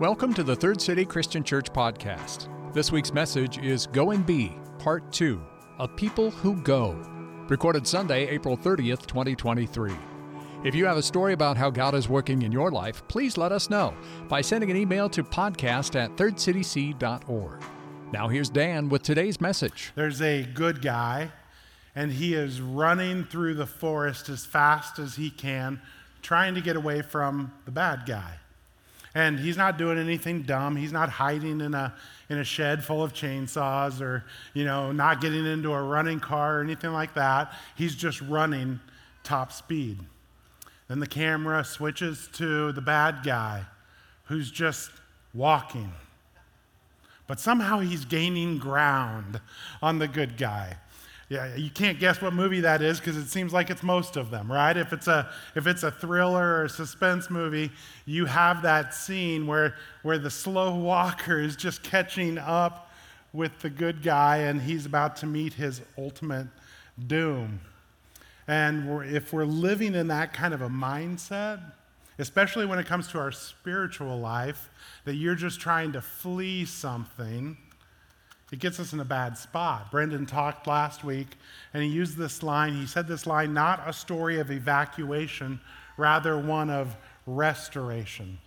Welcome to the Third City Christian Church podcast. This week's message is Go and Be, Part 2 A People Who Go. Recorded Sunday, April 30th, 2023. If you have a story about how God is working in your life, please let us know by sending an email to podcast at thirdcityc.org. Now here's Dan with today's message. There's a good guy, and he is running through the forest as fast as he can, trying to get away from the bad guy. And he's not doing anything dumb. He's not hiding in a, in a shed full of chainsaws or, you know, not getting into a running car or anything like that. He's just running top speed. Then the camera switches to the bad guy who's just walking. But somehow he's gaining ground on the good guy. Yeah, you can't guess what movie that is because it seems like it's most of them, right? If it's a if it's a thriller or a suspense movie, you have that scene where where the slow walker is just catching up with the good guy and he's about to meet his ultimate doom. And we're, if we're living in that kind of a mindset, especially when it comes to our spiritual life, that you're just trying to flee something, it gets us in a bad spot. Brendan talked last week, and he used this line. He said this line, not a story of evacuation, rather one of restoration.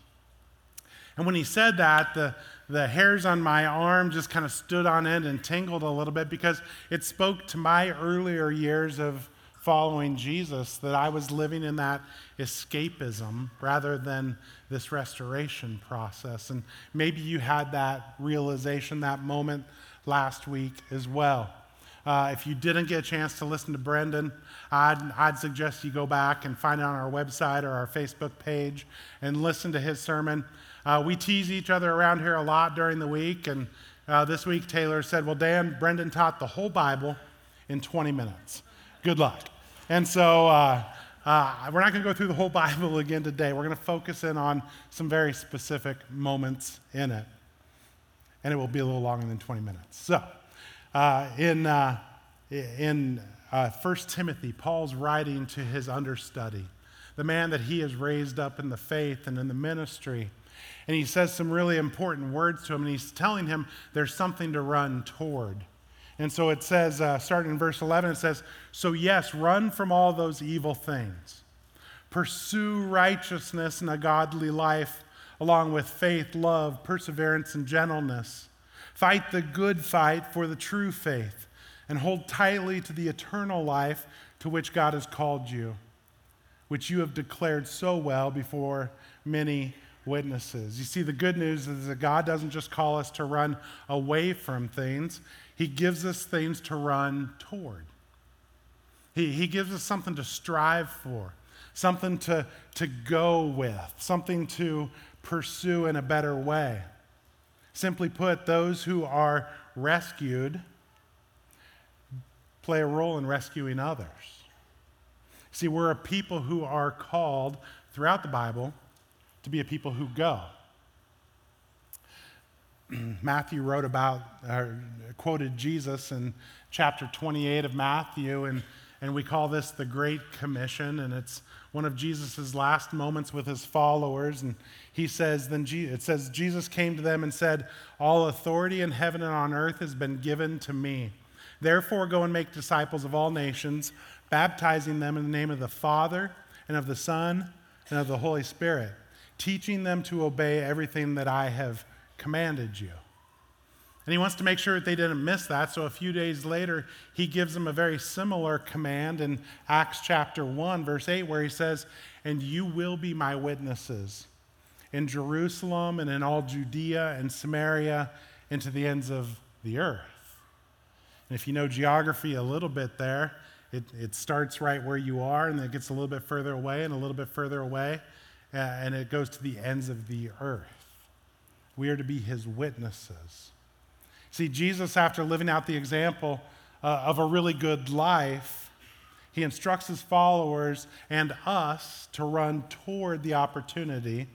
And when he said that, the, the hairs on my arm just kind of stood on end and tingled a little bit because it spoke to my earlier years of following Jesus that I was living in that escapism rather than this restoration process. And maybe you had that realization, that moment last week as well. Uh, if you didn't get a chance to listen to Brendan, I'd, I'd, suggest you go back and find it on our website or our Facebook page and listen to his sermon. Uh, we tease each other around here a lot during the week, and uh, this week Taylor said, Well, Dan, Brendan taught the whole Bible in 20 minutes. Good luck. And so uh, uh, we're not going to go through the whole Bible again today. We're going to focus in on some very specific moments in it and it will be a little longer than 20 minutes. So, uh, in, uh, in uh, 1 Timothy, Paul's writing to his understudy, the man that he has raised up in the faith and in the ministry. And he says some really important words to him, and he's telling him there's something to run toward. And so it says, uh, starting in verse 11, it says, So yes, run from all those evil things. Pursue righteousness and a godly life along with faith, love, perseverance, and gentleness. Fight the good fight for the true faith and hold tightly to the eternal life to which God has called you, which you have declared so well before many witnesses. You see, the good news is that God doesn't just call us to run away from things, He gives us things to run toward. He, he gives us something to strive for, something to, to go with, something to pursue in a better way. Simply put, those who are rescued play a role in rescuing others. See, we're a people who are called throughout the Bible to be a people who go. Matthew wrote about, or quoted Jesus in chapter 28 of Matthew, and, and we call this the Great Commission, and it's one of Jesus' last moments with his followers. And he says, then it says, Jesus came to them and said, All authority in heaven and on earth has been given to me. Therefore, go and make disciples of all nations, baptizing them in the name of the Father and of the Son and of the Holy Spirit, teaching them to obey everything that I have commanded you. And he wants to make sure that they didn't miss that. So a few days later, he gives them a very similar command in Acts chapter 1, verse 8, where he says, And you will be my witnesses in Jerusalem and in all Judea and Samaria and to the ends of the earth. And if you know geography a little bit there, it, it starts right where you are and then it gets a little bit further away and a little bit further away, uh, and it goes to the ends of the earth. We are to be his witnesses. See, Jesus, after living out the example uh, of a really good life, he instructs his followers and us to run toward the opportunity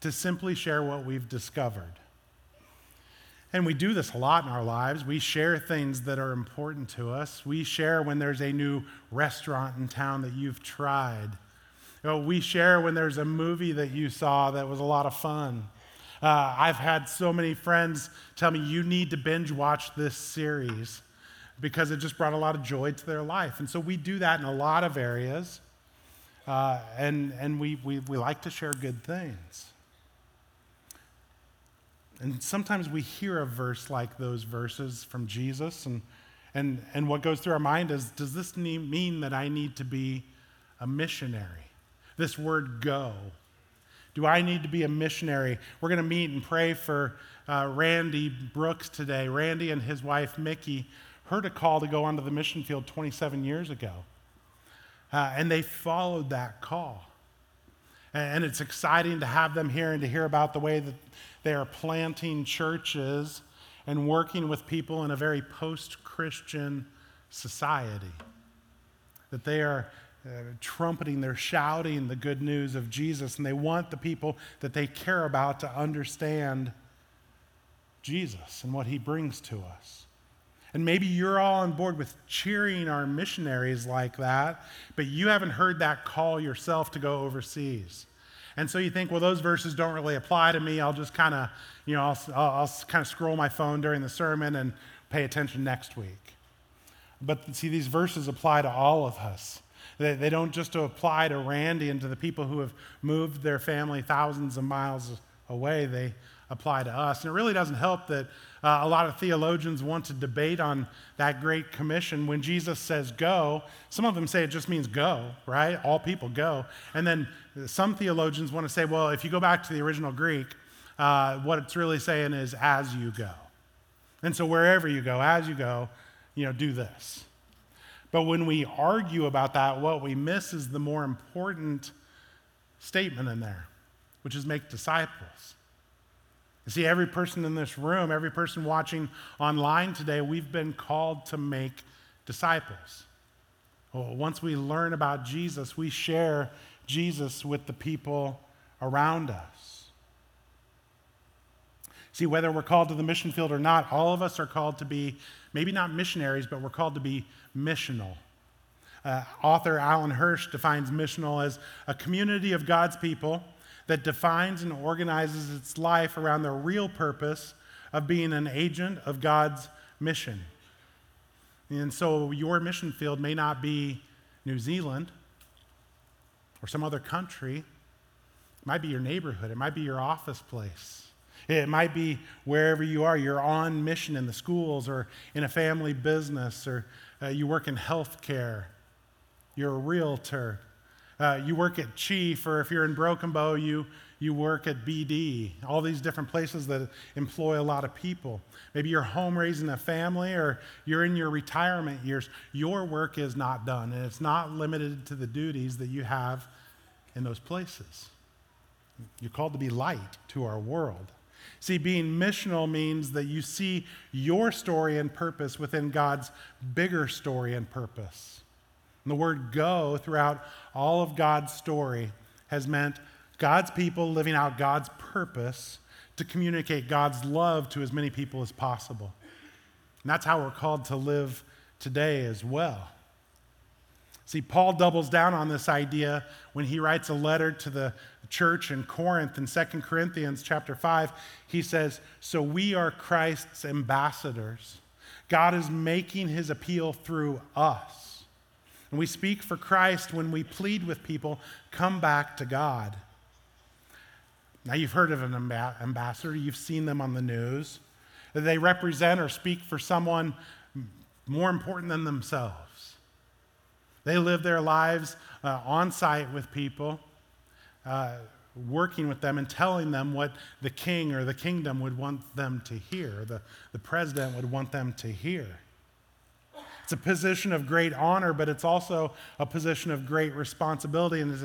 to simply share what we've discovered. And we do this a lot in our lives. We share things that are important to us. We share when there's a new restaurant in town that you've tried. You know, we share when there's a movie that you saw that was a lot of fun. Uh, I've had so many friends tell me, you need to binge watch this series because it just brought a lot of joy to their life. And so we do that in a lot of areas. Uh, and and we, we, we like to share good things. And sometimes we hear a verse like those verses from Jesus, and, and, and what goes through our mind is does this mean that I need to be a missionary? This word go. Do I need to be a missionary? We're going to meet and pray for uh, Randy Brooks today. Randy and his wife, Mickey, heard a call to go onto the mission field 27 years ago. Uh, and they followed that call. And, and it's exciting to have them here and to hear about the way that they are planting churches and working with people in a very post Christian society. That they are uh, trumpeting, they're shouting the good news of Jesus, and they want the people that they care about to understand Jesus and what he brings to us. And maybe you're all on board with cheering our missionaries like that, but you haven't heard that call yourself to go overseas. And so you think, well, those verses don't really apply to me. I'll just kind of, you know, I'll, I'll, I'll kind of scroll my phone during the sermon and pay attention next week. But see, these verses apply to all of us. They, they don't just apply to Randy and to the people who have moved their family thousands of miles away. They apply to us. And it really doesn't help that uh, a lot of theologians want to debate on that great commission. When Jesus says go, some of them say it just means go, right? All people go. And then some theologians want to say, well, if you go back to the original Greek, uh, what it's really saying is as you go. And so wherever you go, as you go, you know, do this. But when we argue about that, what we miss is the more important statement in there, which is make disciples. You see, every person in this room, every person watching online today, we've been called to make disciples. Well, once we learn about Jesus, we share Jesus with the people around us. See, whether we're called to the mission field or not, all of us are called to be maybe not missionaries, but we're called to be missional. Uh, author Alan Hirsch defines missional as a community of God's people that defines and organizes its life around the real purpose of being an agent of God's mission. And so your mission field may not be New Zealand or some other country. It might be your neighborhood, it might be your office place. It might be wherever you are. You're on mission in the schools or in a family business, or uh, you work in healthcare. You're a realtor. Uh, you work at Chief, or if you're in Broken Bow, you, you work at BD, all these different places that employ a lot of people. Maybe you're home raising a family, or you're in your retirement years. Your work is not done, and it's not limited to the duties that you have in those places. You're called to be light to our world. See, being missional means that you see your story and purpose within God's bigger story and purpose. And the word go throughout all of God's story has meant God's people living out God's purpose to communicate God's love to as many people as possible. And that's how we're called to live today as well. See, Paul doubles down on this idea when he writes a letter to the church in Corinth in 2 Corinthians chapter 5. He says, So we are Christ's ambassadors. God is making his appeal through us. And we speak for Christ when we plead with people, come back to God. Now, you've heard of an ambassador, you've seen them on the news. They represent or speak for someone more important than themselves. They live their lives uh, on site with people, uh, working with them and telling them what the king or the kingdom would want them to hear, the, the president would want them to hear. It's a position of great honor, but it's also a position of great responsibility, and is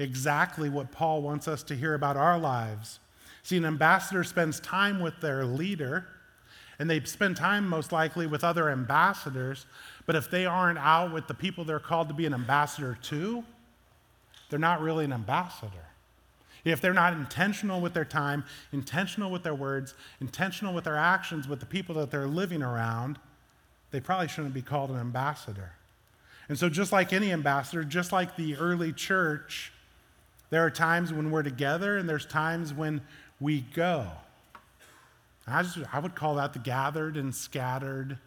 exactly what Paul wants us to hear about our lives. See, an ambassador spends time with their leader, and they spend time most likely with other ambassadors, but if they aren't out with the people they're called to be an ambassador to, they're not really an ambassador. If they're not intentional with their time, intentional with their words, intentional with their actions with the people that they're living around, they probably shouldn't be called an ambassador. And so, just like any ambassador, just like the early church, There are times when we're together, and there's times when we go. I, just, I would call that the gathered and scattered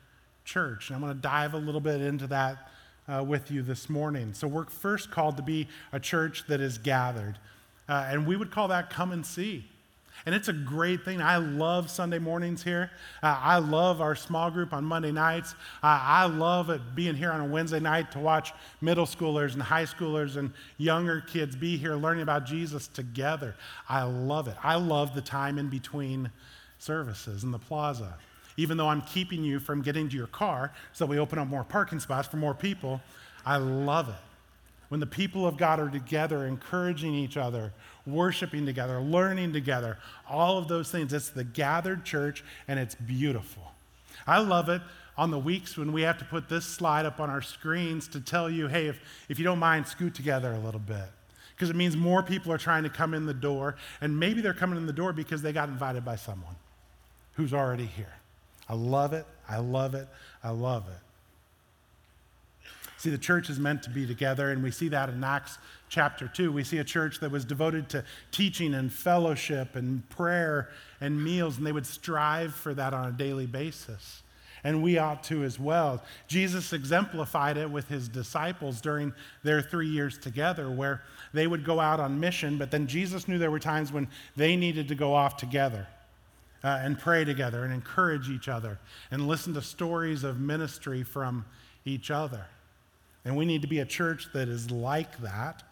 church. And I'm going to dive a little bit into that uh, with you this morning. So, we're first called to be a church that is gathered. Uh, and we would call that come and see. And it's a great thing. I love Sunday mornings here. Uh, I love our small group on Monday nights. Uh, I love it being here on a Wednesday night to watch middle schoolers and high schoolers and younger kids be here learning about Jesus together. I love it. I love the time in between services in the plaza. Even though I'm keeping you from getting to your car so we open up more parking spots for more people, I love it. When the people of God are together, encouraging each other, worshiping together, learning together, all of those things, it's the gathered church and it's beautiful. I love it on the weeks when we have to put this slide up on our screens to tell you, hey, if, if you don't mind, scoot together a little bit. Because it means more people are trying to come in the door, and maybe they're coming in the door because they got invited by someone who's already here. I love it. I love it. I love it. See, the church is meant to be together, and we see that in Acts chapter 2. We see a church that was devoted to teaching and fellowship and prayer and meals, and they would strive for that on a daily basis. And we ought to as well. Jesus exemplified it with his disciples during their three years together, where they would go out on mission, but then Jesus knew there were times when they needed to go off together uh, and pray together and encourage each other and listen to stories of ministry from each other. And we need to be a church that is like that.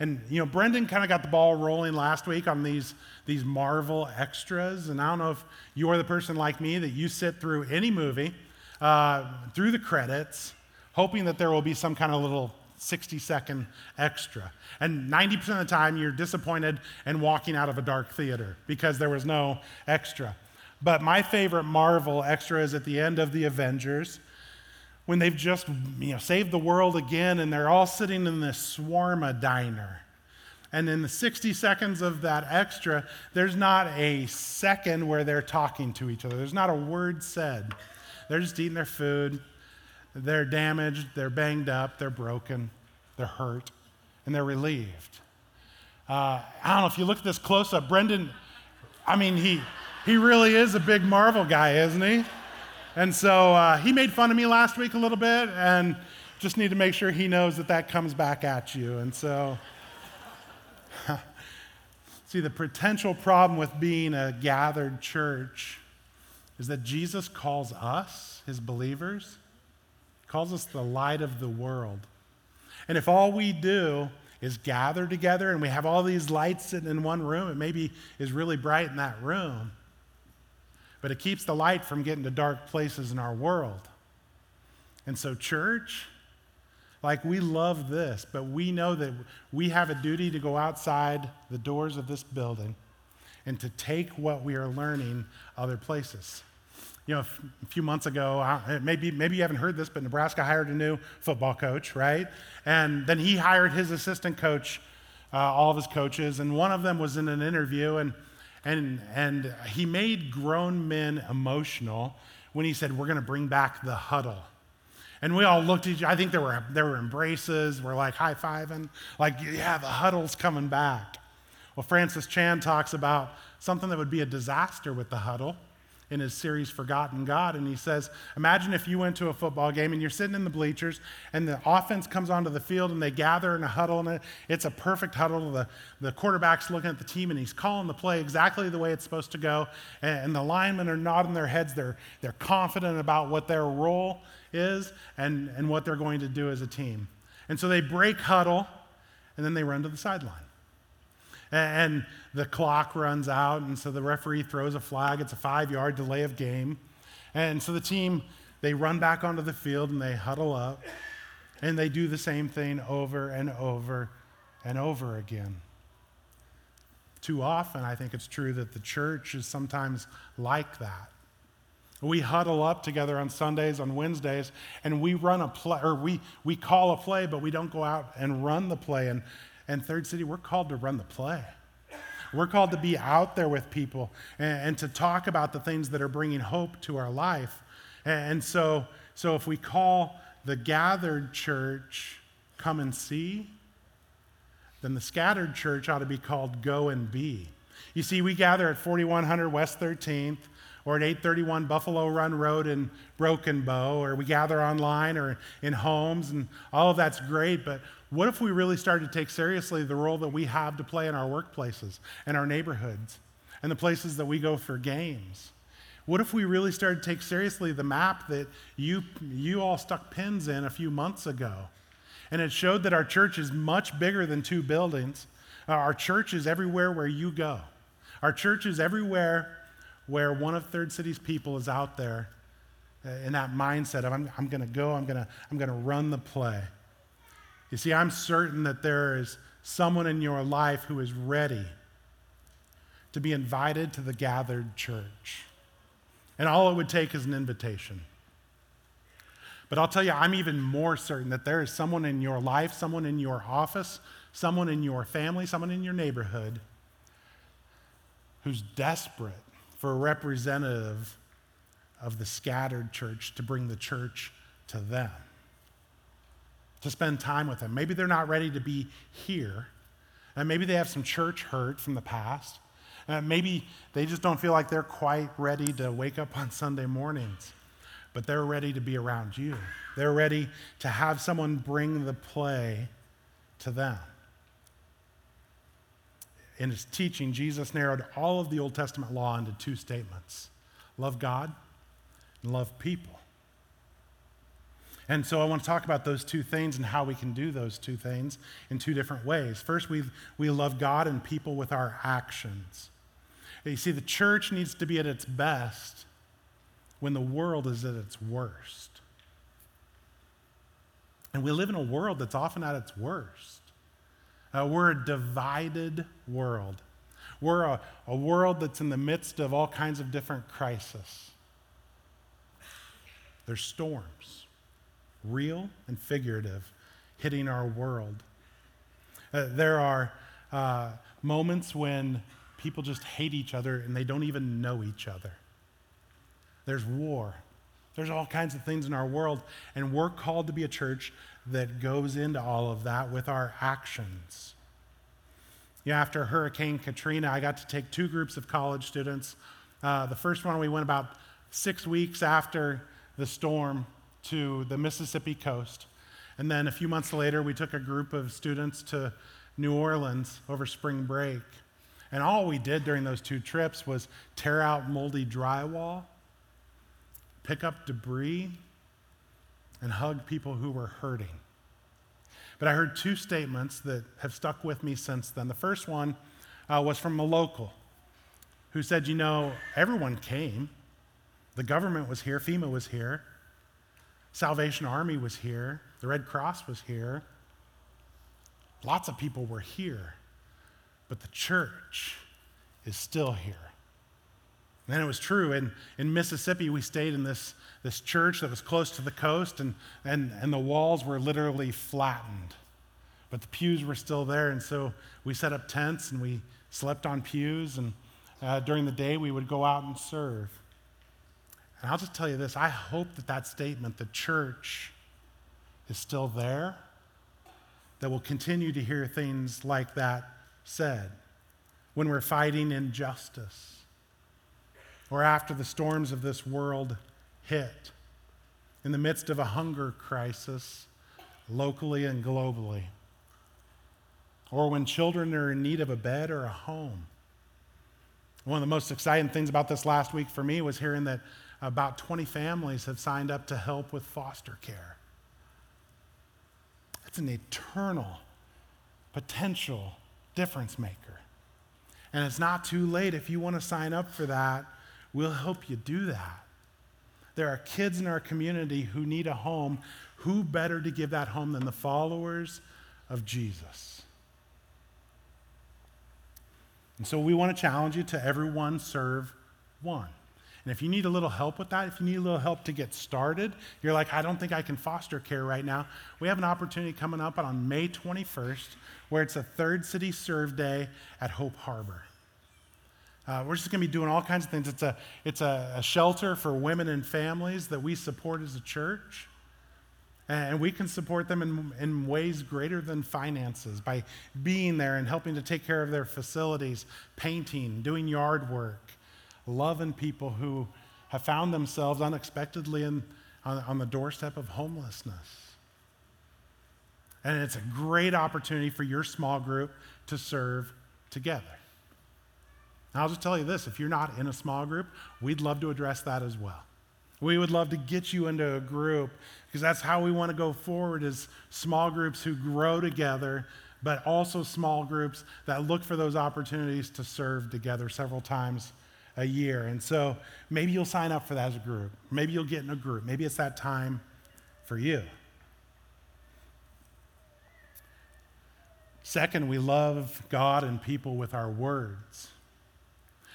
And, you know, Brendan kind of got the ball rolling last week on these, these Marvel extras. And I don't know if you are the person like me that you sit through any movie, uh, through the credits, hoping that there will be some kind of little 60 second extra. And 90% of the time, you're disappointed and walking out of a dark theater because there was no extra. But my favorite Marvel extra is at the end of the Avengers when they've just you know, saved the world again and they're all sitting in this shawarma diner. And in the 60 seconds of that extra, there's not a second where they're talking to each other. There's not a word said. They're just eating their food, they're damaged, they're banged up, they're broken, they're hurt, and they're relieved. Uh, I don't know if you look at this close up, Brendan, I mean, he, he really is a big Marvel guy, isn't he? And so uh, he made fun of me last week a little bit, and just need to make sure he knows that that comes back at you. And so, see, the potential problem with being a gathered church is that Jesus calls us, his believers, calls us the light of the world. And if all we do is gather together and we have all these lights sitting in one room, it maybe is really bright in that room, but it keeps the light from getting to dark places in our world. And so, church, like we love this, but we know that we have a duty to go outside the doors of this building and to take what we are learning other places you know, a few months ago, maybe, maybe you haven't heard this, but Nebraska hired a new football coach, right? And then he hired his assistant coach, uh, all of his coaches, and one of them was in an interview, and, and, and he made grown men emotional when he said, We're going to bring back the huddle. And we all looked at each I think there were, there were embraces, we're like high fiving, like, yeah, the huddle's coming back. Well, Francis Chan talks about something that would be a disaster with the huddle in his series Forgotten God. And he says, Imagine if you went to a football game and you're sitting in the bleachers and the offense comes onto the field and they gather in a huddle and it's a perfect huddle. The, the quarterback's looking at the team and he's calling the play exactly the way it's supposed to go. And, and the linemen are nodding their heads. They're, they're confident about what their role is and, and what they're going to do as a team. And so they break huddle and then they run to the sideline and the clock runs out, and so the referee throws a flag. It's a five yard delay of game. And so the team, they run back onto the field and they huddle up, and they do the same thing over and over and over again. Too often, I think it's true that the church is sometimes like that. We huddle up together on Sundays, on Wednesdays, and we run a play, or we, we call a play, but we don't go out and run the play. And and Third City, we're called to run the play. We're called to be out there with people and, and to talk about the things that are bringing hope to our life. And, and so, so if we call the gathered church come and see, then the scattered church ought to be called Go and Be. You see, we gather at 4100 West 13th or at 831 Buffalo Run Road in Broken Bow, or we gather online or in homes, and all of that's great. But what if we really started to take seriously the role that we have to play in our workplaces and our neighborhoods and the places that we go for games? What if we really started to take seriously the map that you, you all stuck pins in a few months ago? And it showed that our church is much bigger than two buildings. Uh, our church is everywhere where you go. Our church is everywhere where one of Third City's people is out there uh, in that mindset of, I'm, I'm going to go, I'm going to I'm going to run the play. You see, I'm certain that there is someone in your life who is ready to be invited to the gathered church. And all it would take is an invitation. But I'll tell you, I'm even more certain that there is someone in your life, someone in your office, someone in your family, someone in your neighborhood who's desperate for a representative of the scattered church to bring the church to them, to spend time with them. Maybe they're not ready to be here, and maybe they have some church hurt from the past. Uh, maybe they just don't feel like they're quite ready to wake up on Sunday mornings, but they're ready to be around you. They're ready to have someone bring the play to them. In his teaching, Jesus narrowed all of the Old Testament law into two statements love God and love people. And so I want to talk about those two things and how we can do those two things in two different ways. First, we, we love God and people with our actions. You see, the church needs to be at its best when the world is at its worst. And we live in a world that's often at its worst. Uh, we're a divided world. We're a, a world that's in the midst of all kinds of different crises. There's storms, real and figurative, hitting our world. Uh, there are uh, moments when people just hate each other and they don't even know each other. There's war. There's all kinds of things in our world, and we're called to be a church that goes into all of that with our actions. Yeah, after Hurricane Katrina, I got to take two groups of college students. Uh, the first one, we went about six weeks after the storm to the Mississippi coast. And then a few months later, we took a group of students to New Orleans over spring break. And all we did during those two trips was tear out moldy drywall, pick up debris, and hug people who were hurting. But I heard two statements that have stuck with me since then. The first one uh, was from a local who said, You know, everyone came. The government was here, FEMA was here, Salvation Army was here, the Red Cross was here. Lots of people were here but the church is still here. And it was true. In, in Mississippi, we stayed in this, this church that was close to the coast, and, and, and the walls were literally flattened. But the pews were still there, and so we set up tents and we slept on pews, and uh, during the day, we would go out and serve. And I'll just tell you this I hope that that statement, the church is still there, that we'll continue to hear things like that said when we're fighting injustice or after the storms of this world hit, in the midst of a hunger crisis locally and globally, or when children are in need of a bed or a home. One of the most exciting things about this last week for me was hearing that about 20 families have signed up to help with foster care. It's an eternal potential difference maker. And it's not too late. If you want to sign up for that, we'll help you do that. There are kids in our community who need a home. Who better to give that home than the followers of Jesus? And so we want to challenge you to everyone serve one. And if you need a little help with that, if you need a little help to get started, you're like, I don't think I can foster care right now. We have an opportunity coming up on May 21st where it's a third city serve day at Hope Harbor. Uh, we're just going to be doing all kinds of things. It's, a, it's a, a, shelter for women and families that we support as a church. And we can support them in, in ways greater than finances by being there and helping to take care of their facilities, painting, doing yard work, loving people who have found themselves unexpectedly in, on, on the doorstep of homelessness. And it's a great opportunity for your small group to serve together. I'll just tell you this if you're not in a small group, we'd love to address that as well. We would love to get you into a group because that's how we want to go forward is small groups who grow together, but also small groups that look for those opportunities to serve together several times a year. And so maybe you'll sign up for that as a group. Maybe you'll get in a group. Maybe it's that time for you. Second, we love God and people with our words.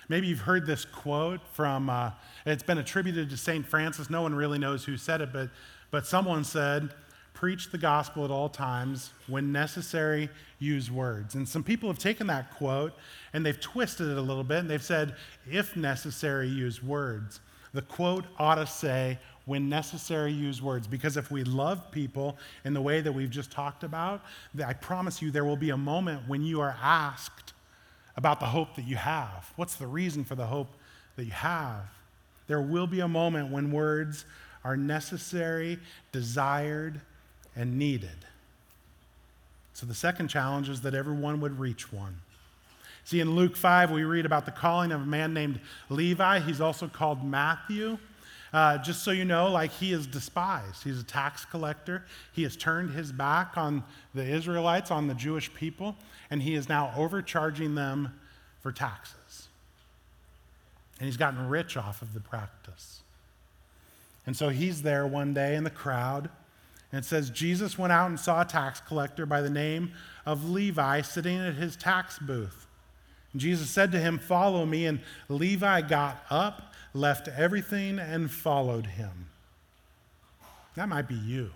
Maybe you've heard this quote from, uh, it's been attributed to St. Francis. No one really knows who said it, but, but someone said, Preach the gospel at all times. When necessary, use words. And some people have taken that quote and they've twisted it a little bit and they've said, If necessary, use words. The quote ought to say, when necessary, use words. Because if we love people in the way that we've just talked about, I promise you there will be a moment when you are asked about the hope that you have. What's the reason for the hope that you have? There will be a moment when words are necessary, desired, and needed. So the second challenge is that everyone would reach one. See, in Luke 5, we read about the calling of a man named Levi. He's also called Matthew. Uh, just so you know, like he is despised. He's a tax collector. He has turned his back on the Israelites, on the Jewish people, and he is now overcharging them for taxes. And he's gotten rich off of the practice. And so he's there one day in the crowd, it says Jesus went out and saw a tax collector by the name of Levi sitting at his tax booth. And Jesus said to him, Follow me. And Levi got up left everything and followed him. That might be you.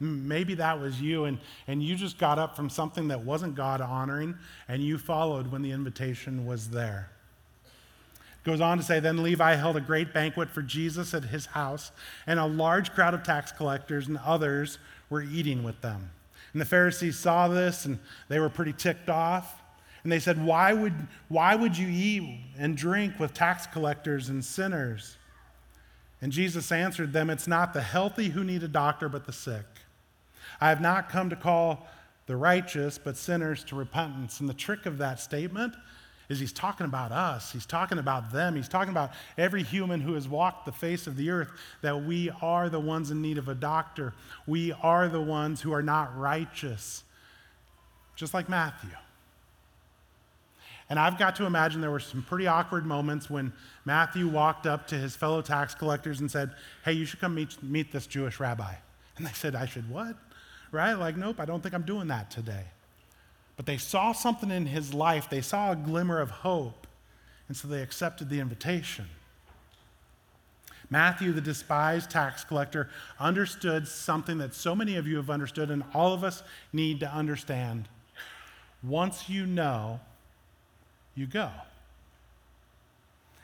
Maybe that was you, and, and you just got up from something that wasn't God honoring, and you followed when the invitation was there. Goes on to say, Then Levi held a great banquet for Jesus at his house, and a large crowd of tax collectors and others were eating with them. And the Pharisees saw this, and they were pretty ticked off. And they said, why would, why would you eat and drink with tax collectors and sinners? And Jesus answered them, It's not the healthy who need a doctor, but the sick. I have not come to call the righteous, but sinners to repentance. And the trick of that statement is he's talking about us. He's talking about them. He's talking about every human who has walked the face of the earth, that we are the ones in need of a doctor. We are the ones who are not righteous, just like Matthew. And I've got to imagine there were some pretty awkward moments when Matthew walked up to his fellow tax collectors and said, Hey, you should come meet, meet this Jewish rabbi. And they said, I should what? Right? Like, nope, I don't think I'm doing that today. But they saw something in his life, they saw a glimmer of hope, and so they accepted the invitation. Matthew, the despised tax collector, understood something that so many of you have understood, and all of us need to understand. Once you know, you go.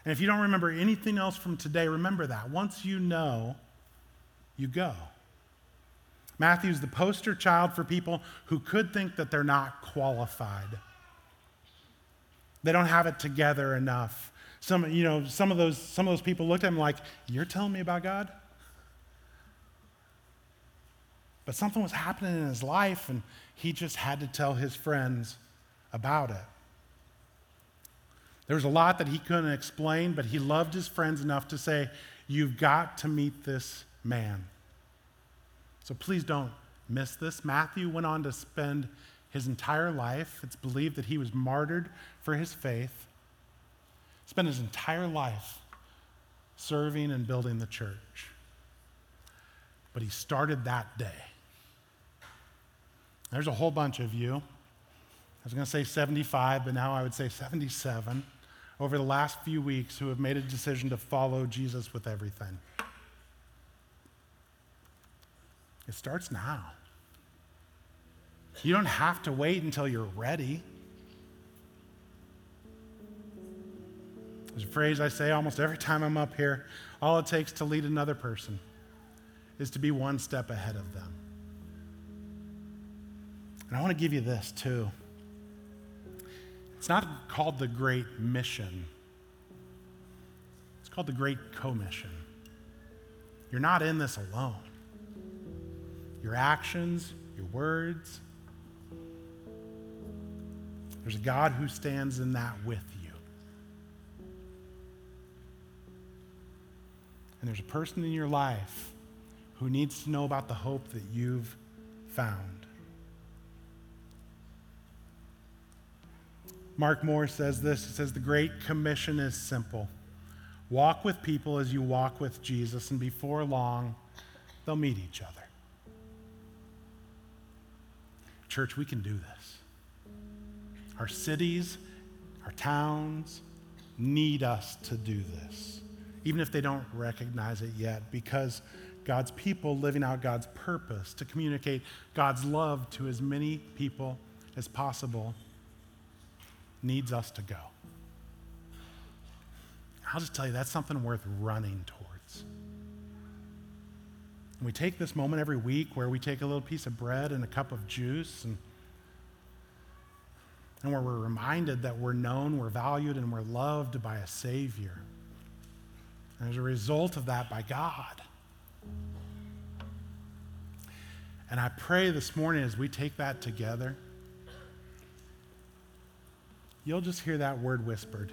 And if you don't remember anything else from today, remember that. Once you know, you go. Matthew's the poster child for people who could think that they're not qualified. They don't have it together enough. Some, you know, some of those, some of those people looked at him like, You're telling me about God? But something was happening in his life, and he just had to tell his friends about it. There was a lot that he couldn't explain, but he loved his friends enough to say, You've got to meet this man. So please don't miss this. Matthew went on to spend his entire life, it's believed that he was martyred for his faith, spent his entire life serving and building the church. But he started that day. There's a whole bunch of you. I was going to say 75, but now I would say 77 over the last few weeks who have made a decision to follow Jesus with everything. It starts now. You don't have to wait until you're ready. There's a phrase I say almost every time I'm up here all it takes to lead another person is to be one step ahead of them. And I want to give you this too. It's not called the Great Mission, it's called the Great Commission. You're not in this alone. Your actions, your words, there's a God who stands in that with you. And there's a person in your life who needs to know about the hope that you've found. Mark Moore says this He says, The Great Commission is simple. Walk with people as you walk with Jesus, and before long, they'll meet each other. Church, we can do this. Our cities, our towns need us to do this, even if they don't recognize it yet, because God's people living out God's purpose to communicate God's love to as many people as possible needs us to go. I'll just tell you, that's something worth running towards. And we take this moment every week where we take a little piece of bread and a cup of juice and, and where we're reminded that we're known, we're valued, and we're loved by a Savior. And as a result of that, by God. And I pray this morning as we take that together you'll just hear that word whispered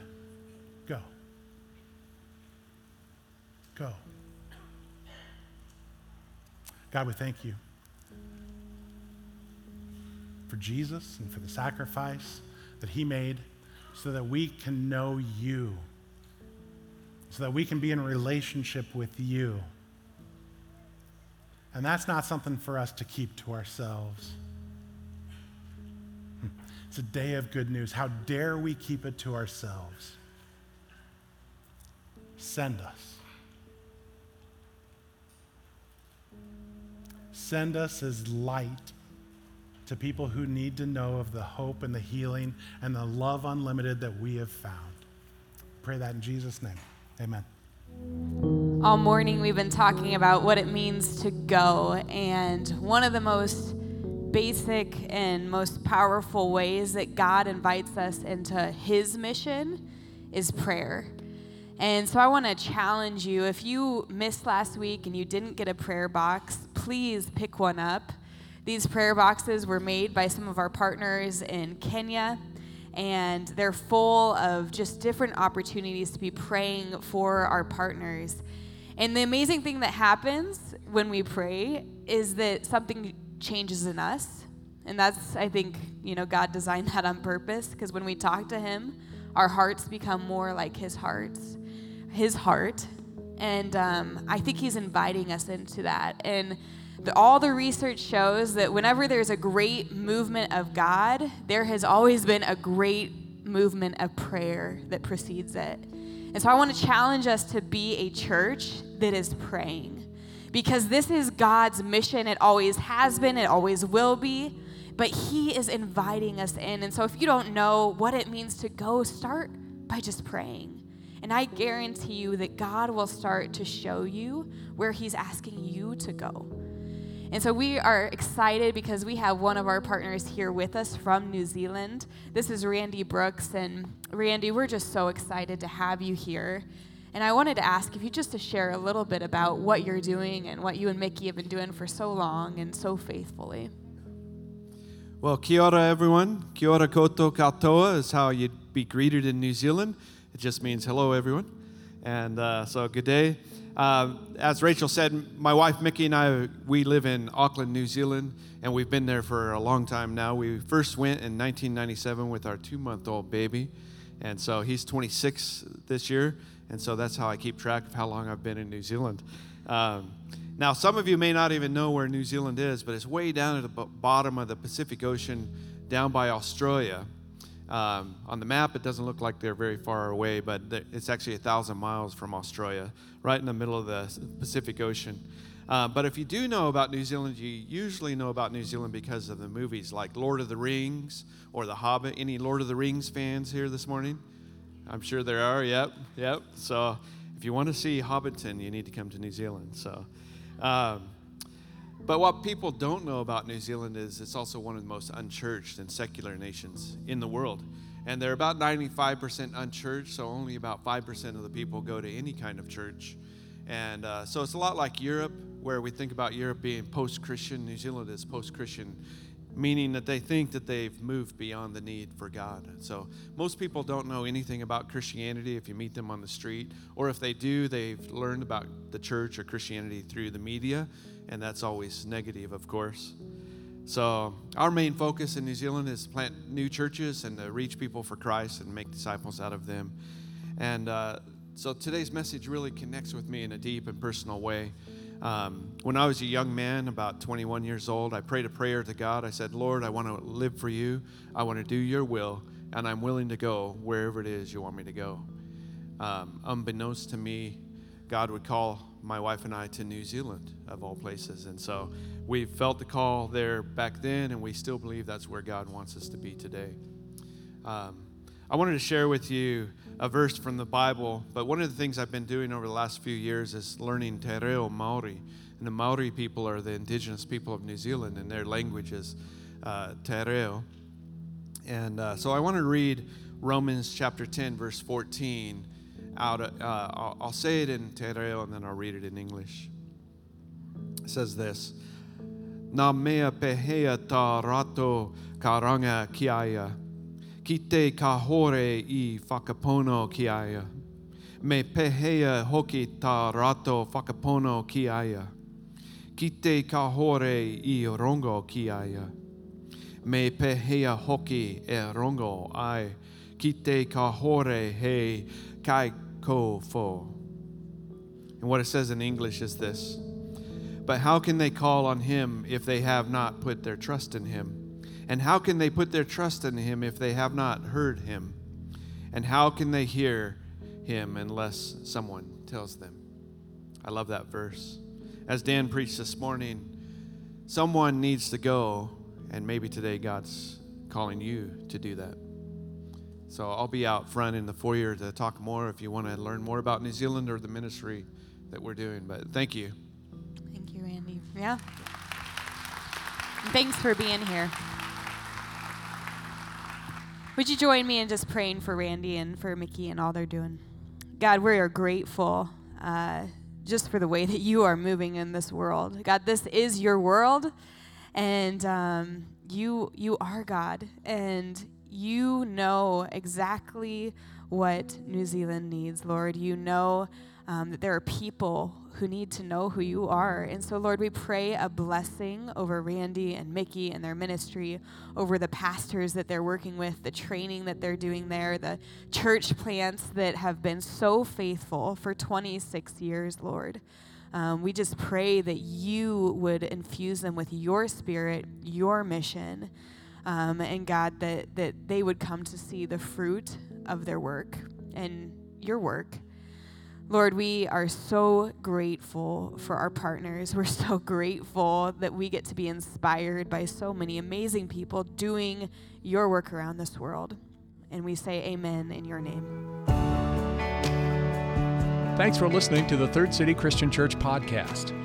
God, we thank you for Jesus and for the sacrifice that he made so that we can know you, so that we can be in relationship with you. And that's not something for us to keep to ourselves. It's a day of good news. How dare we keep it to ourselves? Send us. Send us as light to people who need to know of the hope and the healing and the love unlimited that we have found. Pray that in Jesus' name. Amen. All morning, we've been talking about what it means to go. And one of the most basic and most powerful ways that God invites us into His mission is prayer. And so I want to challenge you if you missed last week and you didn't get a prayer box, please pick one up. These prayer boxes were made by some of our partners in Kenya, and they're full of just different opportunities to be praying for our partners. And the amazing thing that happens when we pray is that something changes in us. And that's, I think, you know, God designed that on purpose because when we talk to Him, our hearts become more like His hearts, His heart. And um, I think He's inviting us into that. And the, all the research shows that whenever there's a great movement of God, there has always been a great movement of prayer that precedes it. And so I want to challenge us to be a church that is praying because this is God's mission. It always has been, it always will be. But He is inviting us in. And so if you don't know what it means to go, start by just praying. And I guarantee you that God will start to show you where He's asking you to go. And so we are excited because we have one of our partners here with us from New Zealand. This is Randy Brooks. And Randy, we're just so excited to have you here. And I wanted to ask if you just to share a little bit about what you're doing and what you and Mickey have been doing for so long and so faithfully. Well, kia ora, everyone. Kia ora koutou katoa is how you'd be greeted in New Zealand. It just means hello, everyone. And uh, so, good day. Uh, as Rachel said, my wife Mickey and I, we live in Auckland, New Zealand, and we've been there for a long time now. We first went in 1997 with our two month old baby, and so he's 26 this year. And so that's how I keep track of how long I've been in New Zealand. Um, now, some of you may not even know where New Zealand is, but it's way down at the bottom of the Pacific Ocean, down by Australia. Um, on the map, it doesn't look like they're very far away, but it's actually a thousand miles from Australia, right in the middle of the Pacific Ocean. Uh, but if you do know about New Zealand, you usually know about New Zealand because of the movies like Lord of the Rings or The Hobbit. Any Lord of the Rings fans here this morning? I'm sure there are. Yep, yep. So if you want to see Hobbiton, you need to come to New Zealand. So, um, But what people don't know about New Zealand is it's also one of the most unchurched and secular nations in the world. And they're about 95% unchurched, so only about 5% of the people go to any kind of church. And uh, so it's a lot like Europe, where we think about Europe being post Christian. New Zealand is post Christian, meaning that they think that they've moved beyond the need for God. So most people don't know anything about Christianity if you meet them on the street, or if they do, they've learned about the church or Christianity through the media, and that's always negative, of course. So, our main focus in New Zealand is plant new churches and to reach people for Christ and make disciples out of them. And uh, so, today's message really connects with me in a deep and personal way. Um, when I was a young man, about 21 years old, I prayed a prayer to God. I said, Lord, I want to live for you, I want to do your will, and I'm willing to go wherever it is you want me to go. Um, unbeknownst to me, God would call my wife and I to New Zealand, of all places. And so we felt the call there back then, and we still believe that's where God wants us to be today. Um, I wanted to share with you a verse from the Bible, but one of the things I've been doing over the last few years is learning Te Reo Maori. And the Maori people are the indigenous people of New Zealand, and their language is uh, Te Reo. And uh, so I want to read Romans chapter 10, verse 14 out. Uh, I'll, I'll, say it in Te Reo and then I'll read it in English. It says this Nā mea pehea tā rato karanga kiaya, ki te ka hore i whakapono kiaya. Me pehea hoki tā rato whakapono kiaya, ki te ka hore i rongo kiaya. Me pehea hoki e rongo ai, ki te ka he kai ko And what it says in English is this But how can they call on him if they have not put their trust in him? And how can they put their trust in him if they have not heard him? And how can they hear him unless someone tells them? I love that verse. As Dan preached this morning, someone needs to go, and maybe today God's calling you to do that. So I'll be out front in the foyer to talk more if you want to learn more about New Zealand or the ministry that we're doing. But thank you. Thank you, Randy. Yeah. thanks for being here. Would you join me in just praying for Randy and for Mickey and all they're doing? God, we are grateful uh, just for the way that you are moving in this world. God, this is your world, and um, you you are God, and you know exactly what New Zealand needs, Lord. You know um, that there are people who need to know who you are. And so, Lord, we pray a blessing over Randy and Mickey and their ministry, over the pastors that they're working with, the training that they're doing there, the church plants that have been so faithful for 26 years, Lord. Um, we just pray that you would infuse them with your spirit, your mission um, and God, that, that they would come to see the fruit of their work and your work. Lord, we are so grateful for our partners. We're so grateful that we get to be inspired by so many amazing people doing your work around this world. And we say amen in your name. Thanks for listening to the Third City Christian Church podcast.